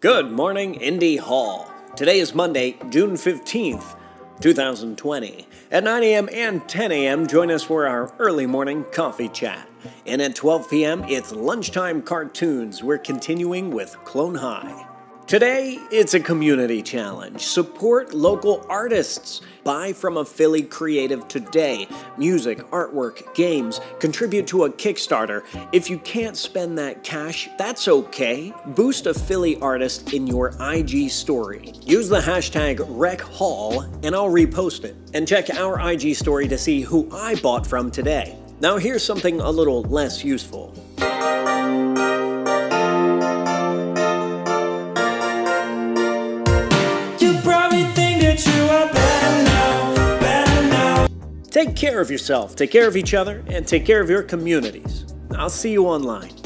Good morning, Indy Hall. Today is Monday, June 15th, 2020. At 9 a.m. and 10 a.m., join us for our early morning coffee chat. And at 12 p.m., it's lunchtime cartoons. We're continuing with Clone High. Today, it's a community challenge. Support local artists. Buy from a Philly creative today. Music, artwork, games. Contribute to a Kickstarter. If you can't spend that cash, that's okay. Boost a Philly artist in your IG story. Use the hashtag RecHall and I'll repost it. And check our IG story to see who I bought from today. Now, here's something a little less useful. Take care of yourself, take care of each other, and take care of your communities. I'll see you online.